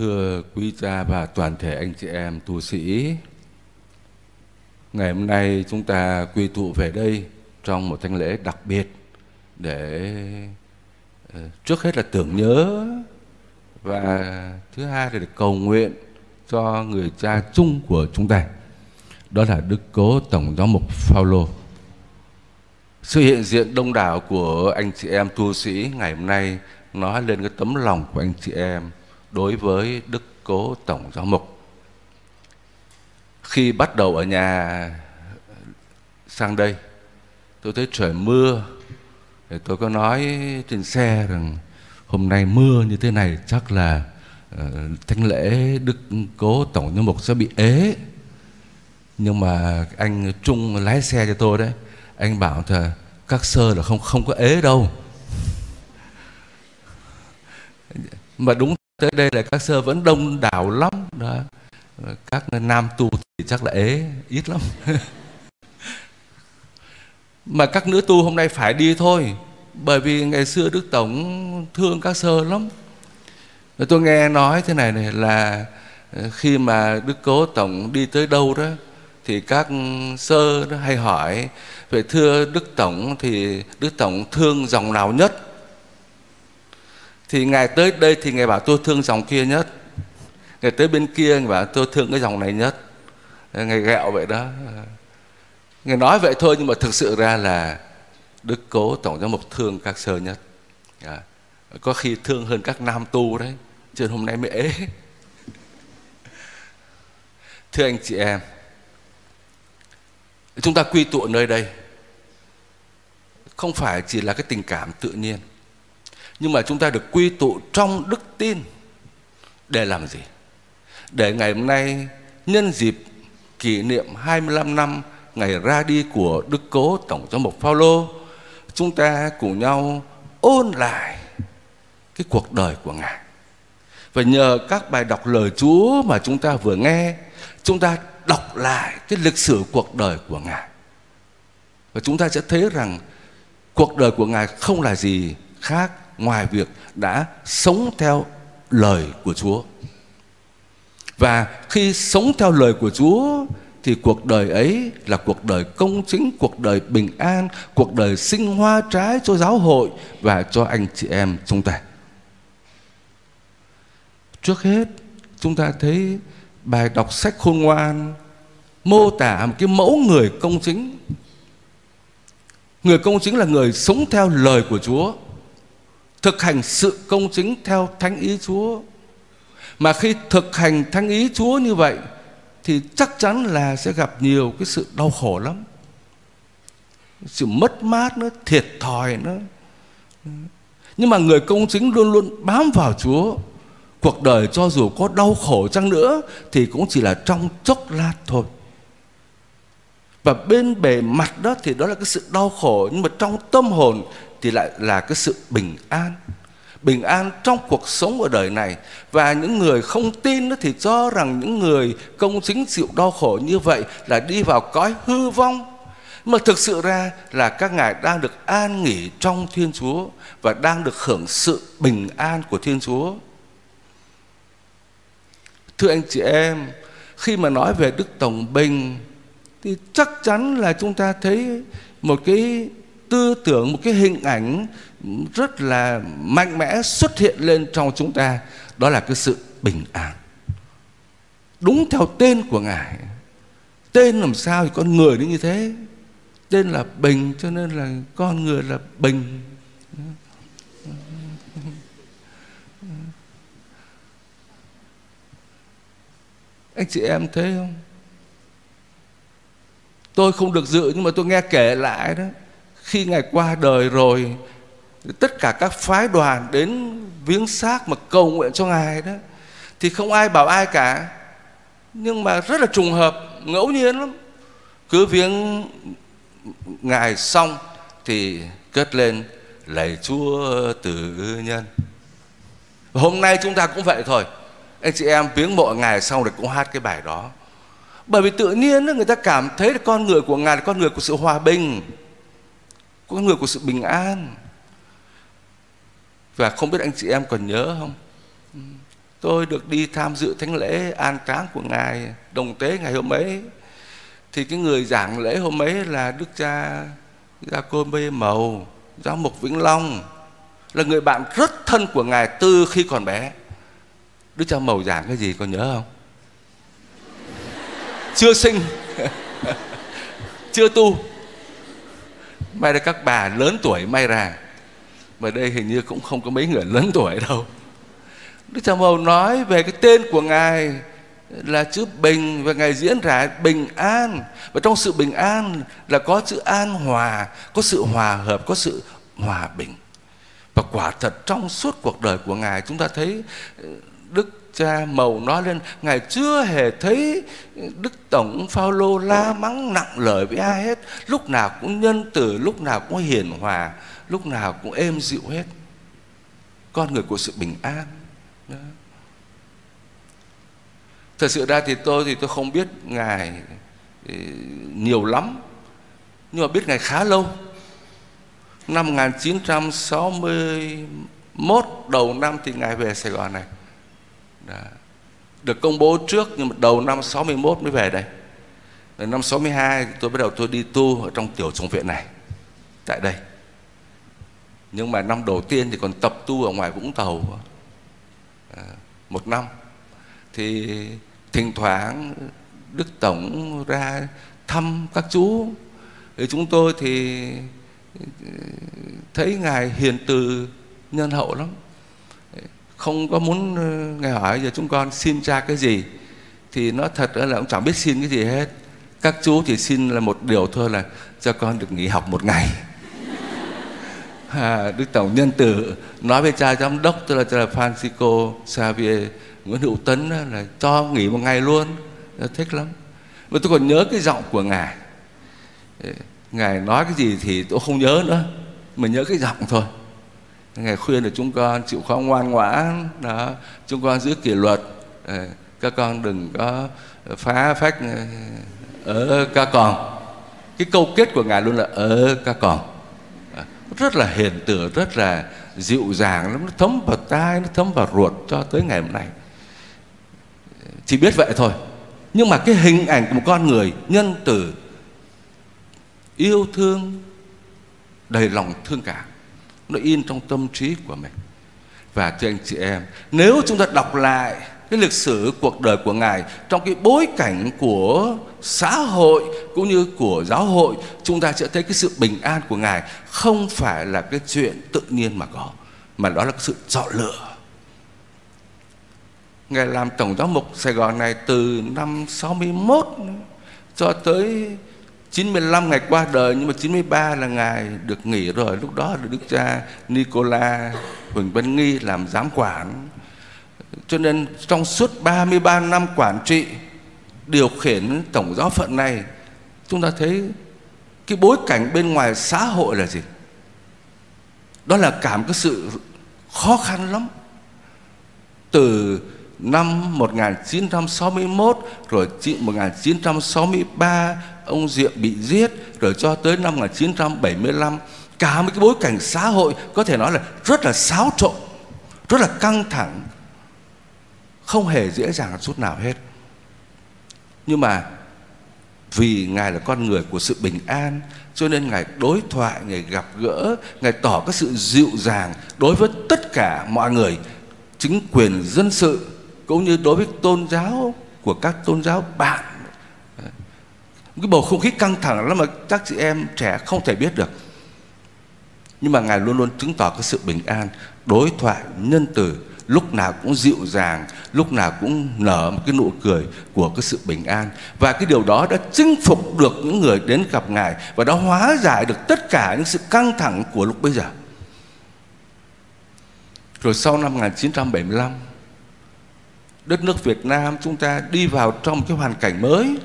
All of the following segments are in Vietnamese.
thưa quý cha và toàn thể anh chị em tu sĩ. Ngày hôm nay chúng ta quy tụ về đây trong một thánh lễ đặc biệt để ờ, trước hết là tưởng nhớ và thứ hai là để cầu nguyện cho người cha chung của chúng ta, đó là đức cố tổng giám mục Phaolô. Sự hiện diện đông đảo của anh chị em tu sĩ ngày hôm nay nói lên cái tấm lòng của anh chị em đối với đức cố tổng giáo mục. Khi bắt đầu ở nhà sang đây tôi thấy trời mưa. Thì tôi có nói trên xe rằng hôm nay mưa như thế này chắc là uh, thánh lễ đức cố tổng giáo mục sẽ bị ế. Nhưng mà anh trung lái xe cho tôi đấy. Anh bảo là các sơ là không không có ế đâu. Mà đúng tới đây là các sơ vẫn đông đảo lắm đó. Ờ, các nam tu thì chắc là ế, ít lắm. Mà các nữ tu hôm nay phải đi thôi, bởi vì ngày xưa đức tổng thương các sơ lắm. Tôi nghe nói thế này này là ờ, khi mà đức cố tổng đi tới đâu đó, thì các sơ hay hỏi về thưa đức tổng thì đức tổng thương dòng nào nhất? Thì ngài tới đây thì ngài bảo tôi thương dòng kia nhất. Ngài tới bên kia ngài bảo tôi thương cái dòng này nhất. Ờ, ngài gẹo vậy đó. Ờ, ngài nói vậy thôi nhưng mà thực sự ra là đức cố tổng giám mục thương các sơ nhất. À, có khi thương hơn các nam tu đấy chứ hôm nay mới ế. Thưa anh chị em chúng ta quy tụ nơi đây không phải chỉ là cái tình cảm tự nhiên nhưng mà chúng ta được quy tụ trong đức tin để làm gì để ngày hôm nay nhân dịp kỷ niệm 25 năm ngày ra đi của Đức Cố Tổng giám mục Phaolô, chúng ta cùng nhau ôn lại cái cuộc đời của Ngài. Và nhờ các bài đọc lời Chúa mà chúng ta vừa nghe, chúng ta đọc lại cái lịch sử cuộc đời của Ngài. Và chúng ta sẽ thấy rằng cuộc đời của Ngài không là gì khác ngoài việc đã sống theo lời của Chúa. Và khi sống theo lời của Chúa thì cuộc đời ấy là cuộc đời công chính, cuộc đời bình an, cuộc đời sinh hoa trái cho giáo hội và cho anh chị em chúng ta. Trước hết, chúng ta thấy bài đọc sách khôn ngoan mô tả một cái mẫu người công chính. Người công chính là người sống theo lời của Chúa, thực hành sự công chính theo thánh ý Chúa. Mà khi thực hành thánh ý Chúa như vậy, thì chắc chắn là sẽ gặp nhiều cái sự đau khổ lắm. Sự mất mát nó thiệt thòi nó nhưng mà người công chính luôn luôn bám vào Chúa. Cuộc đời cho dù có đau khổ chăng nữa, thì cũng chỉ là trong chốc lát thôi. Và bên bề mặt đó thì đó là cái sự đau khổ, nhưng mà trong tâm hồn thì lại là cái sự bình an. Bình an trong cuộc sống ở đời này. Và những người không tin thì cho rằng những người công chính chịu đau khổ như vậy là đi vào cõi hư vong. Mà thực sự ra là các ngài đang được an nghỉ trong Thiên Chúa và đang được hưởng sự bình an của Thiên Chúa. Thưa anh chị em, khi mà nói về Đức Tổng Bình thì chắc chắn là chúng ta thấy một cái tư tưởng, một cái hình ảnh rất là mạnh mẽ xuất hiện lên trong chúng ta đó là cái sự bình an. Đúng theo tên của ngài. Tên làm sao thì con người nó như thế. Tên là bình cho nên là con người là bình. Anh chị em thấy không? Tôi không được dự nhưng mà tôi nghe kể lại đó khi ngài qua đời rồi, tất cả các phái đoàn đến viếng xác mà cầu nguyện cho ngài đó, thì không ai bảo ai cả. Nhưng mà rất là trùng hợp, ngẫu nhiên lắm. Cứ viếng ngài xong thì cất lên, lạy chúa tử nhân. Hôm nay chúng ta cũng vậy thôi. Anh chị em viếng mộ ngài xong rồi cũng hát cái bài đó. Bởi vì tự nhiên người ta cảm thấy là con người của ngài là con người của sự hòa bình con người của sự bình an. Và không biết anh chị em còn nhớ không? Tôi được đi tham dự thánh lễ an táng của ngài đồng tế ngày hôm ấy. Thì cái người giảng lễ hôm ấy là đức cha gia côn bê màu giáo mục vĩnh long. Là người bạn rất thân của ngài từ khi còn bé. Đức cha màu giảng cái gì còn nhớ không? Chưa sinh. Chưa tu may ra các bà lớn tuổi, may ra. Mà đây hình như cũng không có mấy người lớn tuổi đâu. Đức cha màu nói về cái tên của ngài là chữ bình và ngài diễn ra bình an. Và trong sự bình an là có chữ an hòa, có sự hòa hợp, có sự hòa bình. Và quả thật trong suốt cuộc đời của ngài, chúng ta thấy ờ, đức cha màu nói lên, ngài chưa hề thấy đức tổng phaolô la mắng nặng lời với ai hết. Lúc nào cũng nhân từ, lúc nào cũng hiền hòa, lúc nào cũng êm dịu hết. Con người của sự bình an. Đó. thật sự ra thì tôi thì tôi không biết ngài ừ, nhiều lắm. Nhưng mà biết ngài khá lâu. Năm 1961 đầu năm thì ngài về Sài Gòn này đã được công bố trước nhưng mà đầu năm 61 mới về đây. Rồi năm 62 tôi bắt đầu tôi đi tu ở trong tiểu trong viện này tại đây. Nhưng mà năm đầu tiên thì còn tập tu ở ngoài Vũng Tàu. À, một năm. Thì thỉnh thoảng Đức Tổng ra thăm các chú. Thì chúng tôi thì ừ, thấy ngài hiền từ nhân hậu lắm không có muốn ờ, nghe hỏi giờ chúng con xin cha cái gì thì nó thật là cũng chẳng biết xin cái gì hết. Các chú chỉ xin là một điều thôi là cho con được nghỉ học một ngày. À, đức tổng nhân tử nói với cha giám đốc tức là tức là Francisco Xavier Nguyễn Hữu Tấn là cho nghỉ một ngày luôn. Thích lắm. Mà tôi còn nhớ cái giọng của ngài. Ngài nói cái gì thì tôi không nhớ nữa mà nhớ cái giọng thôi ngài khuyên là chúng con chịu khó ngoan ngoãn, đó. Chúng con giữ kỷ luật. Ờ, các con đừng có phá phách ờ, ở các con. Cái câu kết của ngài luôn là ở các con. Ờ, rất là hiền từ, rất là dịu dàng lắm nó thấm vào tai, nó thấm vào ruột cho tới ngày hôm nay. Chỉ biết vậy thôi. Nhưng mà cái hình ảnh của một con người nhân từ yêu thương, đầy lòng thương cảm nó in trong tâm trí của mình. Và thưa anh chị em, nếu chúng ta đọc lại cái lịch sử cuộc đời của ngài trong cái bối cảnh của xã hội cũng như của giáo hội, chúng ta sẽ thấy cái sự bình an của ngài không phải là cái chuyện tự nhiên mà có, mà đó là cái sự chọn lựa. Ngài làm tổng giám mục Sài Gòn này từ năm 61 cho tới 95 ngày qua đời, nhưng mà 93 là ngài được nghỉ rồi. Lúc đó là đức cha Nicola Huỳnh Văn Nghi làm giám quản. Cho nên trong suốt 33 năm quản trị, điều khiển tổng giáo phận này, chúng ta thấy cái bối cảnh bên ngoài xã hội là gì? Đó là cảm cái sự khó khăn lắm. Từ năm 1961 rồi 1963 ông Diệm bị giết, rồi cho tới năm 1975 cả một cái bối cảnh xã hội có thể nói là rất là xáo trộn, rất là căng thẳng, không hề dễ dàng chút nào hết. Nhưng mà vì ngài là con người của sự bình an, cho nên ngài đối thoại, ngài gặp gỡ, ngài tỏ cái sự dịu dàng đối với tất cả mọi người, chính quyền dân sự, cũng như đối với tôn giáo của các tôn giáo bạn cái bầu không khí căng thẳng lắm mà các chị em trẻ không thể biết được. Nhưng mà ngài luôn luôn chứng tỏ cái sự bình an, đối thoại, nhân từ, lúc nào cũng dịu dàng, lúc nào cũng nở một cái nụ cười của cái sự bình an. Và cái điều đó đã chinh phục được những người đến gặp ngài và đã hóa giải được tất cả những sự căng thẳng của lúc bây giờ. Rồi sau năm 1975 đất nước Việt Nam chúng ta đi vào trong cái hoàn cảnh mới.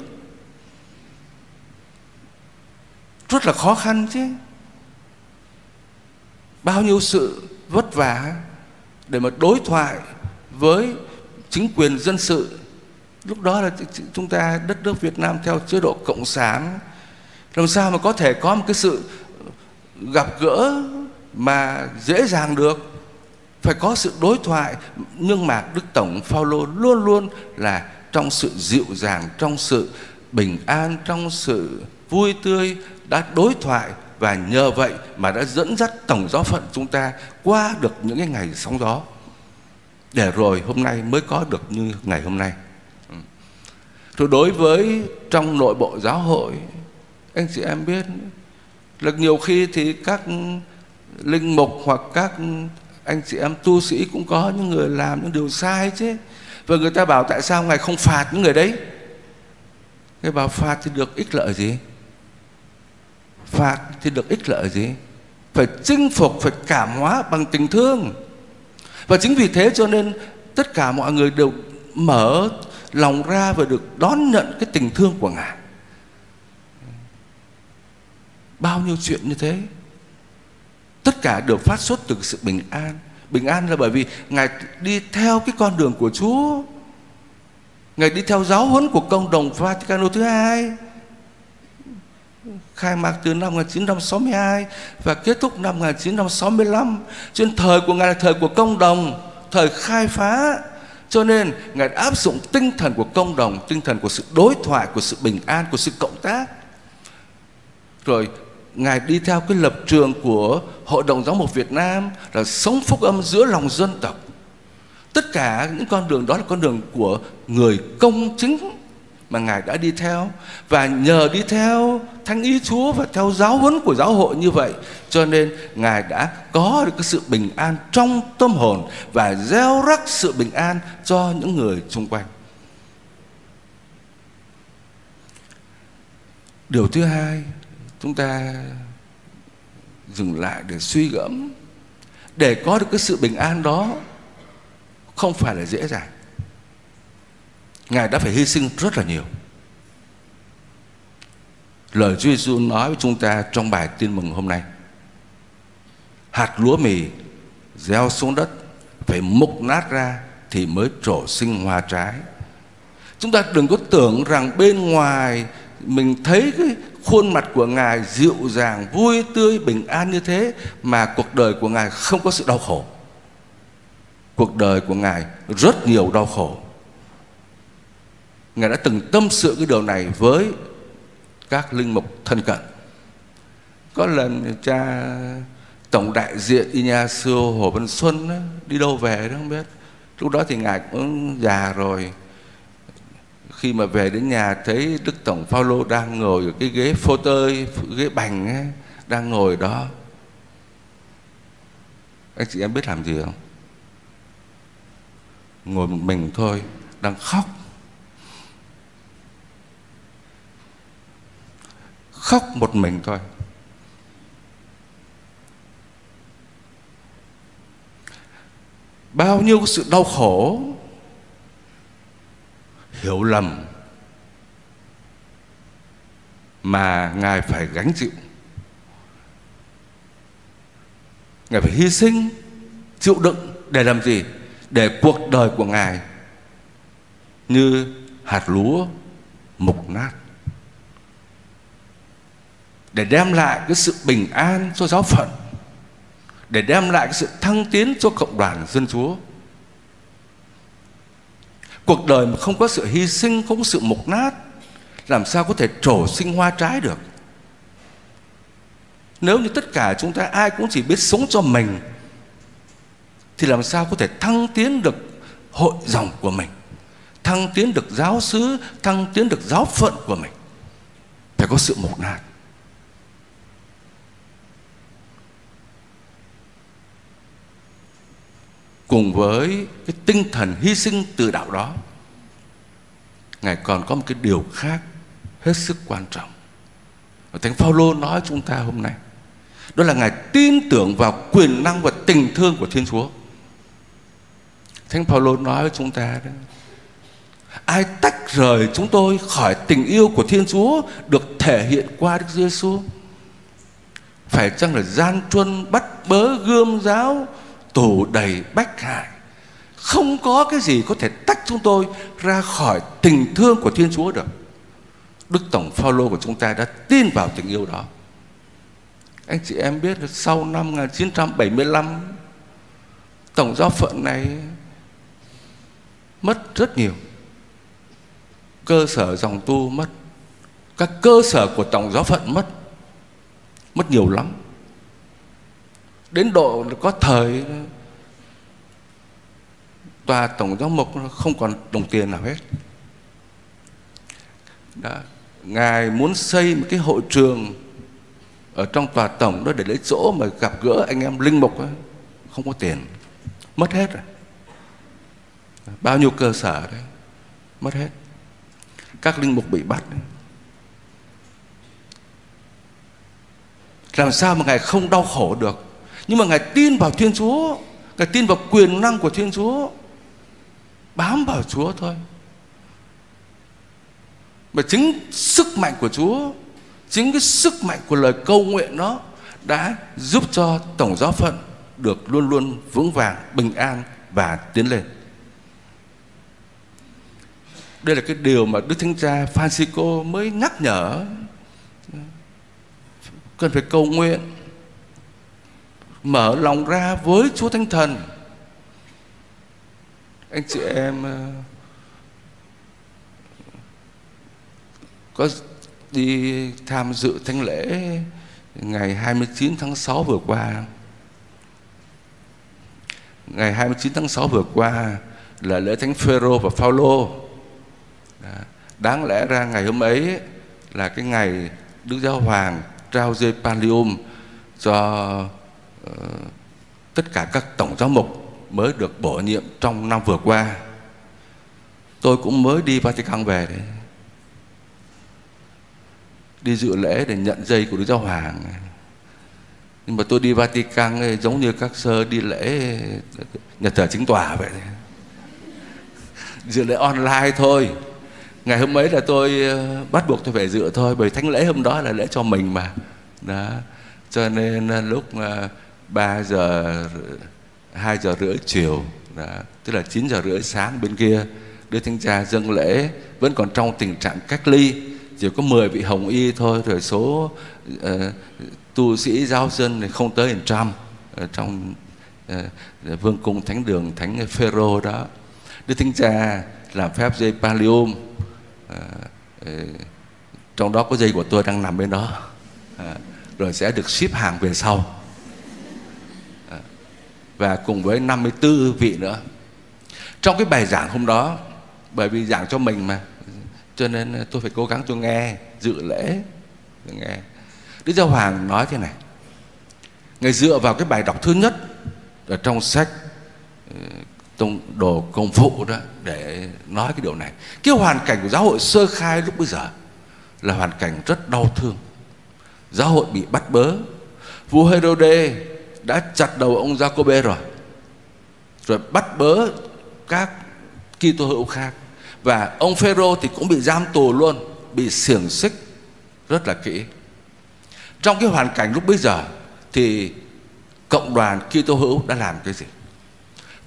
Rất là khó khăn chứ. Bao nhiêu sự vất vả để mà đối thoại với chính quyền dân sự. Lúc đó là chúng ta đất nước Việt Nam theo chế độ cộng sản. Làm sao mà có thể có một cái sự gặp gỡ mà dễ dàng được? Phải có sự đối thoại. Nhưng mà Đức Tổng Phaolô luôn luôn là trong sự dịu dàng, trong sự bình an, trong sự vui tươi, đã đối thoại và nhờ vậy mà đã dẫn dắt tổng giáo phận chúng ta qua được những cái ngày sóng gió. Để rồi hôm nay mới có được như ngày hôm nay. Rồi đối với trong nội bộ giáo hội, anh chị em biết, là nhiều khi thì các linh mục hoặc các anh chị em tu sĩ cũng có những người làm những điều sai chứ. Và người ta bảo tại sao ngài không phạt những người đấy? Cái bảo phạt thì được ích lợi gì? Phạt thì được ích lợi gì? Phải chinh phục, phải cảm hóa bằng tình thương. Và chính vì thế cho nên tất cả mọi người đều mở lòng ra và được đón nhận cái tình thương của ngài. Bao nhiêu chuyện như thế? Tất cả đều phát xuất từ sự bình an. Bình an là bởi vì ngài đi theo cái con đường của chúa. Ngài đi theo giáo huấn của công đồng Vaticano thứ hai khai mạc từ năm 1962 và kết thúc năm 1965 trên thời của ngài là thời của công đồng, thời khai phá. Cho nên ngài đã áp dụng tinh thần của công đồng, tinh thần của sự đối thoại, của sự bình an, của sự cộng tác. Rồi ngài đi theo cái lập trường của hội đồng giáo mục Việt Nam là sống phúc âm giữa lòng dân tộc. Tất cả những con đường đó là con đường của người công chính mà ngài đã đi theo. Và nhờ đi theo thánh ý Chúa và theo giáo huấn của giáo hội như vậy cho nên ngài đã có được cái sự bình an trong tâm hồn và gieo rắc sự bình an cho những người xung quanh. Điều thứ hai, chúng ta dừng lại để suy gẫm để có được cái sự bình an đó không phải là dễ dàng. Ngài đã phải hy sinh rất là nhiều. Lời Chúa Giêsu nói với chúng ta trong bài tin mừng hôm nay. Hạt lúa mì gieo xuống đất Phải mục nát ra thì mới trổ sinh hoa trái. Chúng ta đừng có tưởng rằng bên ngoài Mình thấy cái khuôn mặt của Ngài dịu dàng, vui tươi, bình an như thế Mà cuộc đời của Ngài không có sự đau khổ. Cuộc đời của Ngài rất nhiều đau khổ. Ngài đã từng tâm sự cái điều này với các linh mục thân cận. Có lần cha tổng đại diện Ignacio Hồ Văn Xuân đó, đi đâu về đó không biết. Lúc đó thì ngài cũng già rồi. Khi mà về đến nhà thấy Đức Tổng Phaolô đang ngồi ở cái ghế phô tơi, ghế bành ấy, đang ngồi đó. Anh chị em biết làm gì không? Ngồi một mình thôi, đang khóc khóc một mình thôi. Bao nhiêu sự đau khổ, hiểu lầm mà ngài phải gánh chịu. Ngài phải hy sinh, chịu đựng để làm gì? Để cuộc đời của ngài như hạt lúa mục nát để đem lại cái sự bình an cho giáo phận, để đem lại cái sự thăng tiến cho cộng đoàn dân chúa. Cuộc đời mà không có sự hy sinh, không có sự mục nát, làm sao có thể trổ sinh hoa trái được? Nếu như tất cả chúng ta ai cũng chỉ biết sống cho mình, thì làm sao có thể thăng tiến được hội dòng của mình, thăng tiến được giáo xứ, thăng tiến được giáo phận của mình? Phải có sự mục nát. Cùng với cái tinh thần hy sinh từ đạo đó, ngài còn có một cái điều khác hết sức quan trọng. Và thánh phaolô nói chúng ta hôm nay, đó là ngài tin tưởng vào quyền năng và tình thương của thiên chúa. Thánh phaolô nói với chúng ta đó, ai tách rời chúng tôi khỏi tình yêu của thiên chúa được thể hiện qua đức giêsu phải chăng là gian truân bắt bớ gươm giáo tù đầy bách hại. Không có cái gì có thể tách chúng tôi ra khỏi tình thương của Thiên Chúa được. Đức Tổng Phaolô của chúng ta đã tin vào tình yêu đó. Anh chị em biết là sau năm 1975 tổng giáo phận này mất rất nhiều. Cơ sở dòng tu mất. Các cơ sở của tổng giáo phận mất. Mất nhiều lắm đến độ có thời tòa tổng giáo mục không còn đồng tiền nào hết Đã. ngài muốn xây một cái hội trường ở trong tòa tổng đó để lấy chỗ mà gặp gỡ anh em linh mục đó. không có tiền, mất hết rồi bao nhiêu cơ sở đấy, mất hết các linh mục bị bắt đấy. làm sao mà ngài không đau khổ được nhưng mà ngài tin vào thiên chúa, ngài tin vào quyền năng của thiên chúa, bám vào chúa thôi. Mà chính sức mạnh của chúa, chính cái sức mạnh của lời câu nguyện đó đã giúp cho tổng giáo phận được luôn luôn vững vàng, bình an và tiến lên. Đây là cái điều mà đức thánh cha Francisco mới nhắc nhở. Cần phải cầu nguyện mở lòng ra với Chúa Thánh Thần. Anh chị em ờ, có đi tham dự thánh lễ ngày 29 tháng 6 vừa qua. Ngày 29 tháng 6 vừa qua là lễ thánh Phêrô và Phaolô. À, đáng lẽ ra ngày hôm ấy là cái ngày Đức Giáo Hoàng trao dây Pallium cho Ờ, tất cả các tổng giáo mục mới được bổ nhiệm trong năm vừa qua. Tôi cũng mới đi Vatican về đấy. Đi dự lễ để nhận dây của Đức Giáo Hoàng. Nhưng mà tôi đi Vatican ấy, giống như các sơ đi lễ nhật thờ chính tòa vậy. Dự lễ online thôi ngày hôm ấy là tôi ờ, bắt buộc tôi phải dự thôi bởi thánh lễ hôm đó là lễ cho mình mà đó cho nên ờ, lúc 3 giờ 2 giờ rưỡi chiều là tức là 9 giờ rưỡi sáng bên kia Đức Thánh Cha dâng lễ vẫn còn trong tình trạng cách ly chỉ có 10 vị hồng y thôi rồi số uh, tu sĩ giáo dân thì không tới hàng trăm ở trong uh, vương cung thánh đường thánh Phêrô đó. Đức Thánh Cha làm phép dây palium uh, ờ, trong đó có dây của tôi đang nằm bên đó uh, rồi sẽ được ship hàng về sau và cùng với 54 vị nữa. Trong cái bài giảng hôm đó, bởi vì giảng cho mình mà, cho nên ờ, tôi phải cố gắng tôi nghe, dự lễ nghe. Đức Giáo Hoàng nói thế này, Ngài dựa vào cái bài đọc thứ nhất ở trong sách ờ, tông, đồ công vụ đó để nói cái điều này. Cái hoàn cảnh của giáo hội sơ khai lúc bây giờ là hoàn cảnh rất đau thương. Giáo hội bị bắt bớ. Vua Herode đã chặt đầu ông Jacobe rồi. Rồi bắt bớ các Kitô hữu khác. Và ông Phêrô thì cũng bị giam tù luôn, bị xiềng xích rất là kỹ. Trong cái hoàn cảnh lúc bây giờ thì cộng đoàn Kitô hữu đã làm cái gì?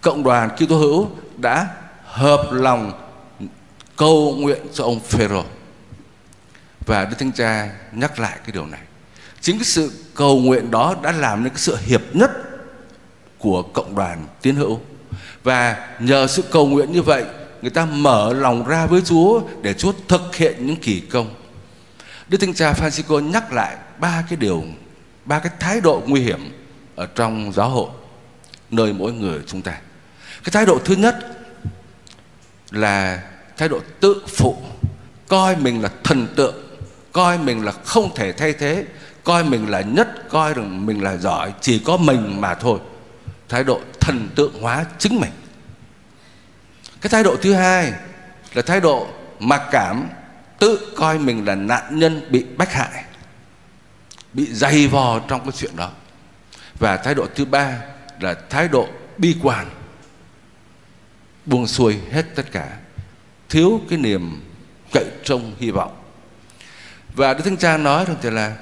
Cộng đoàn Kitô hữu đã hợp lòng cầu nguyện cho ông Phêrô. Và Đức Thánh Cha nhắc lại cái điều này chính cái sự cầu nguyện đó đã làm nên cái sự hiệp nhất của cộng đoàn tiến hữu. Và nhờ sự cầu nguyện như vậy, người ta mở lòng ra với Chúa để Chúa thực hiện những kỳ công. Đức Thánh Cha Francisco nhắc lại ba cái điều, ba cái thái độ nguy hiểm ở trong giáo hội, nơi mỗi người chúng ta. Cái thái độ thứ nhất là thái độ tự phụ, coi mình là thần tượng, coi mình là không thể thay thế coi mình là nhất, coi rằng mình là giỏi, chỉ có mình mà thôi. Thái độ thần tượng hóa chính mình. Cái thái độ thứ hai là thái độ mặc cảm, tự coi mình là nạn nhân bị bách hại, bị dày vò trong cái chuyện đó. Và thái độ thứ ba là thái độ bi quan, buông xuôi hết tất cả, thiếu cái niềm cậy trông, hy vọng. Và đức thánh cha nói rằng thì là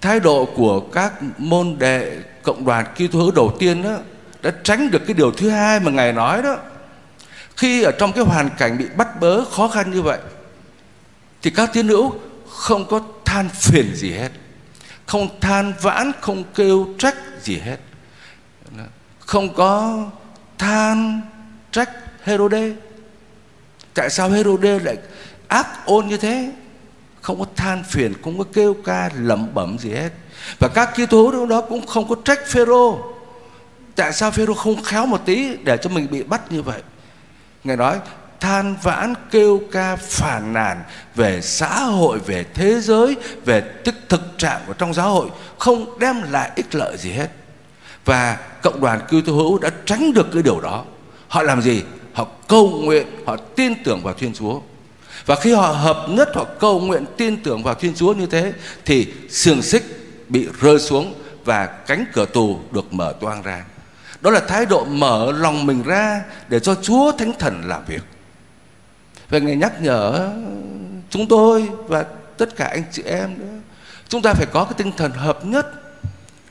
thái độ của các môn đệ cộng đoàn Kitô hữu đầu tiên đó, đã tránh được cái điều thứ hai mà ngài nói đó. Khi ở trong cái hoàn cảnh bị bắt bớ khó khăn như vậy, thì các tín hữu không có than phiền gì hết, không than vãn, không kêu trách gì hết. Không có than trách Herode. Tại sao Herode lại ác ôn như thế? Không có than phiền, không có kêu ca lẩm bẩm gì hết. Và các Kitô hữu đó cũng không có trách Phêrô. Tại sao Phêrô không khéo một tí để cho mình bị bắt như vậy? Ngài nói, than vãn, kêu ca phản nàn về xã hội, về thế giới, về thực thực trạng của trong giáo hội, không đem lại ích lợi gì hết. Và cộng đoàn Kitô hữu đã tránh được cái điều đó. Họ làm gì? Họ cầu nguyện, họ tin tưởng vào Thiên Chúa và khi họ hợp nhất, họ cầu nguyện, tin tưởng vào Thiên Chúa như thế, thì xiềng xích bị rơi xuống và cánh cửa tù được mở toang ra. Đó là thái độ mở lòng mình ra để cho Chúa Thánh Thần làm việc. Và Ngài nhắc nhở chúng tôi và tất cả anh chị em nữa. Chúng ta phải có cái tinh thần hợp nhất.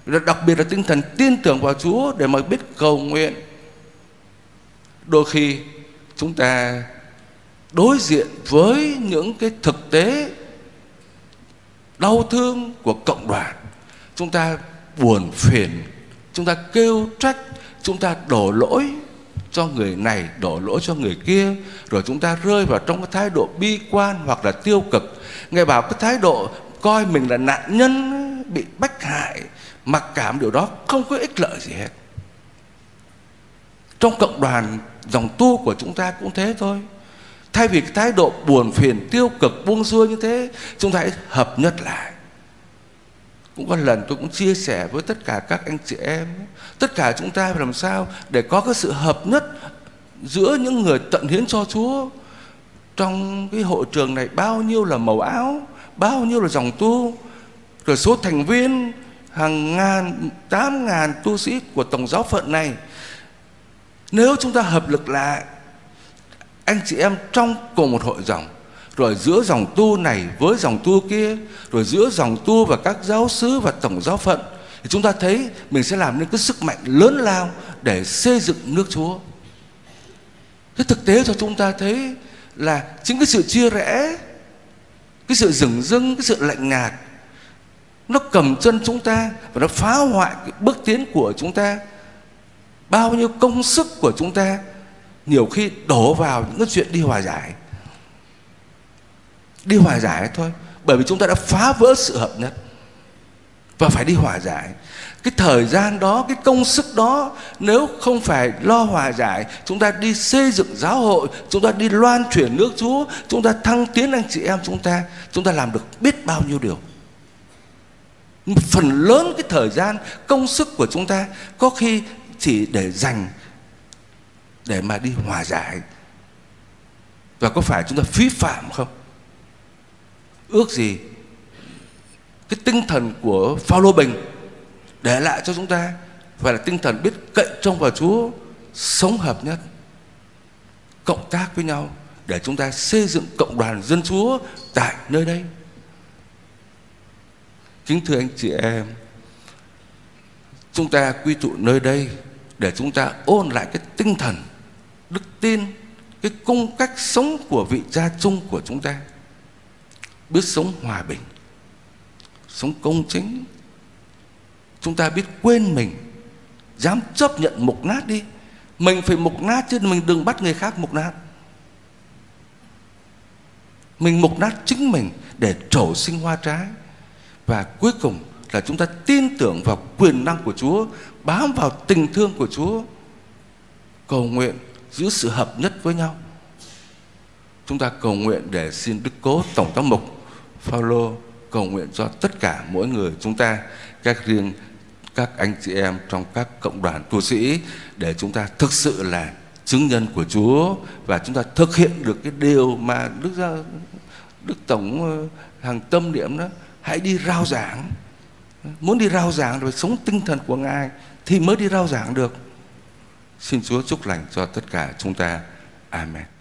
Đặc biệt là tinh thần tin tưởng vào Chúa để mà biết cầu nguyện. Đôi khi chúng ta đối diện với những cái thực tế đau thương của cộng đoàn. Chúng ta buồn phiền, chúng ta kêu trách, chúng ta đổ lỗi cho người này, đổ lỗi cho người kia, rồi chúng ta rơi vào trong cái thái độ bi quan hoặc là tiêu cực. Nghe bảo cái thái độ coi mình là nạn nhân bị bách hại, mặc cảm điều đó không có ích lợi gì hết. Trong cộng đoàn, dòng tu của chúng ta cũng thế thôi. Thay vì cái thái độ buồn phiền tiêu cực buông xuôi như thế Chúng ta hãy hợp nhất lại. Cũng có lần tôi cũng chia sẻ với tất cả các anh chị em. Tất cả chúng ta phải làm sao Để có cái sự hợp nhất Giữa những người tận hiến cho Chúa. Trong cái hội trường này Bao nhiêu là màu áo Bao nhiêu là dòng tu Rồi số thành viên Hàng ngàn, tám ngàn tu sĩ của Tổng giáo phận này. Nếu chúng ta hợp lực lại anh chị em trong cùng một hội dòng rồi giữa dòng tu này với dòng tu kia rồi giữa dòng tu và các giáo sứ và tổng giáo phận thì chúng ta thấy mình sẽ làm nên cái sức mạnh lớn lao để xây dựng nước Chúa. Cái thực tế cho chúng ta thấy là chính cái sự chia rẽ, cái sự rừng dưng, cái sự lạnh nhạt nó cầm chân chúng ta và nó phá hoại cái bước tiến của chúng ta. Bao nhiêu công sức của chúng ta nhiều khi đổ vào những cái chuyện đi hòa giải. Đi hòa giải thôi. Bởi vì chúng ta đã phá vỡ sự hợp nhất. Và phải đi hòa giải. Cái thời gian đó, cái công sức đó, nếu không phải lo hòa giải, chúng ta đi xây dựng giáo hội, chúng ta đi loan truyền nước chúa, chúng ta thăng tiến anh chị em chúng ta chúng ta làm được biết bao nhiêu điều. Phần lớn cái thời gian, công sức của chúng ta có khi chỉ để dành để mà đi hòa giải. Và có phải chúng ta phí phạm không? Ước gì cái tinh thần của Phaolô Bình để lại cho chúng ta phải là tinh thần biết cậy trông vào Chúa, sống hợp nhất, cộng tác với nhau để chúng ta xây dựng cộng đoàn dân Chúa tại nơi đây. Kính thưa anh chị em, chúng ta quy tụ nơi đây để chúng ta ôn lại cái tinh thần đức tin, cái cung cách sống của vị cha chung của chúng ta. Biết sống hòa bình, sống công chính. Chúng ta biết quên mình, dám chấp nhận mục nát đi. Mình phải mục nát chứ mình đừng bắt người khác mục nát. Mình mục nát chính mình để trổ sinh hoa trái. Và cuối cùng là chúng ta tin tưởng vào quyền năng của Chúa, bám vào tình thương của Chúa. Cầu nguyện giữ sự hợp nhất với nhau. Chúng ta cầu nguyện để xin đức cố tổng giám mục Phaolô cầu nguyện cho tất cả mỗi người chúng ta, các riêng, các anh chị em trong các cộng đoàn tu sĩ để chúng ta thực sự là chứng nhân của Chúa và chúng ta thực hiện được cái điều mà Đức gia, Đức Tổng ờ, hàng tâm niệm đó, hãy đi rao giảng. Muốn đi rao giảng rồi sống tinh thần của Ngài thì mới đi rao giảng được. Xin Chúa chúc lành cho tất cả chúng ta. Amen.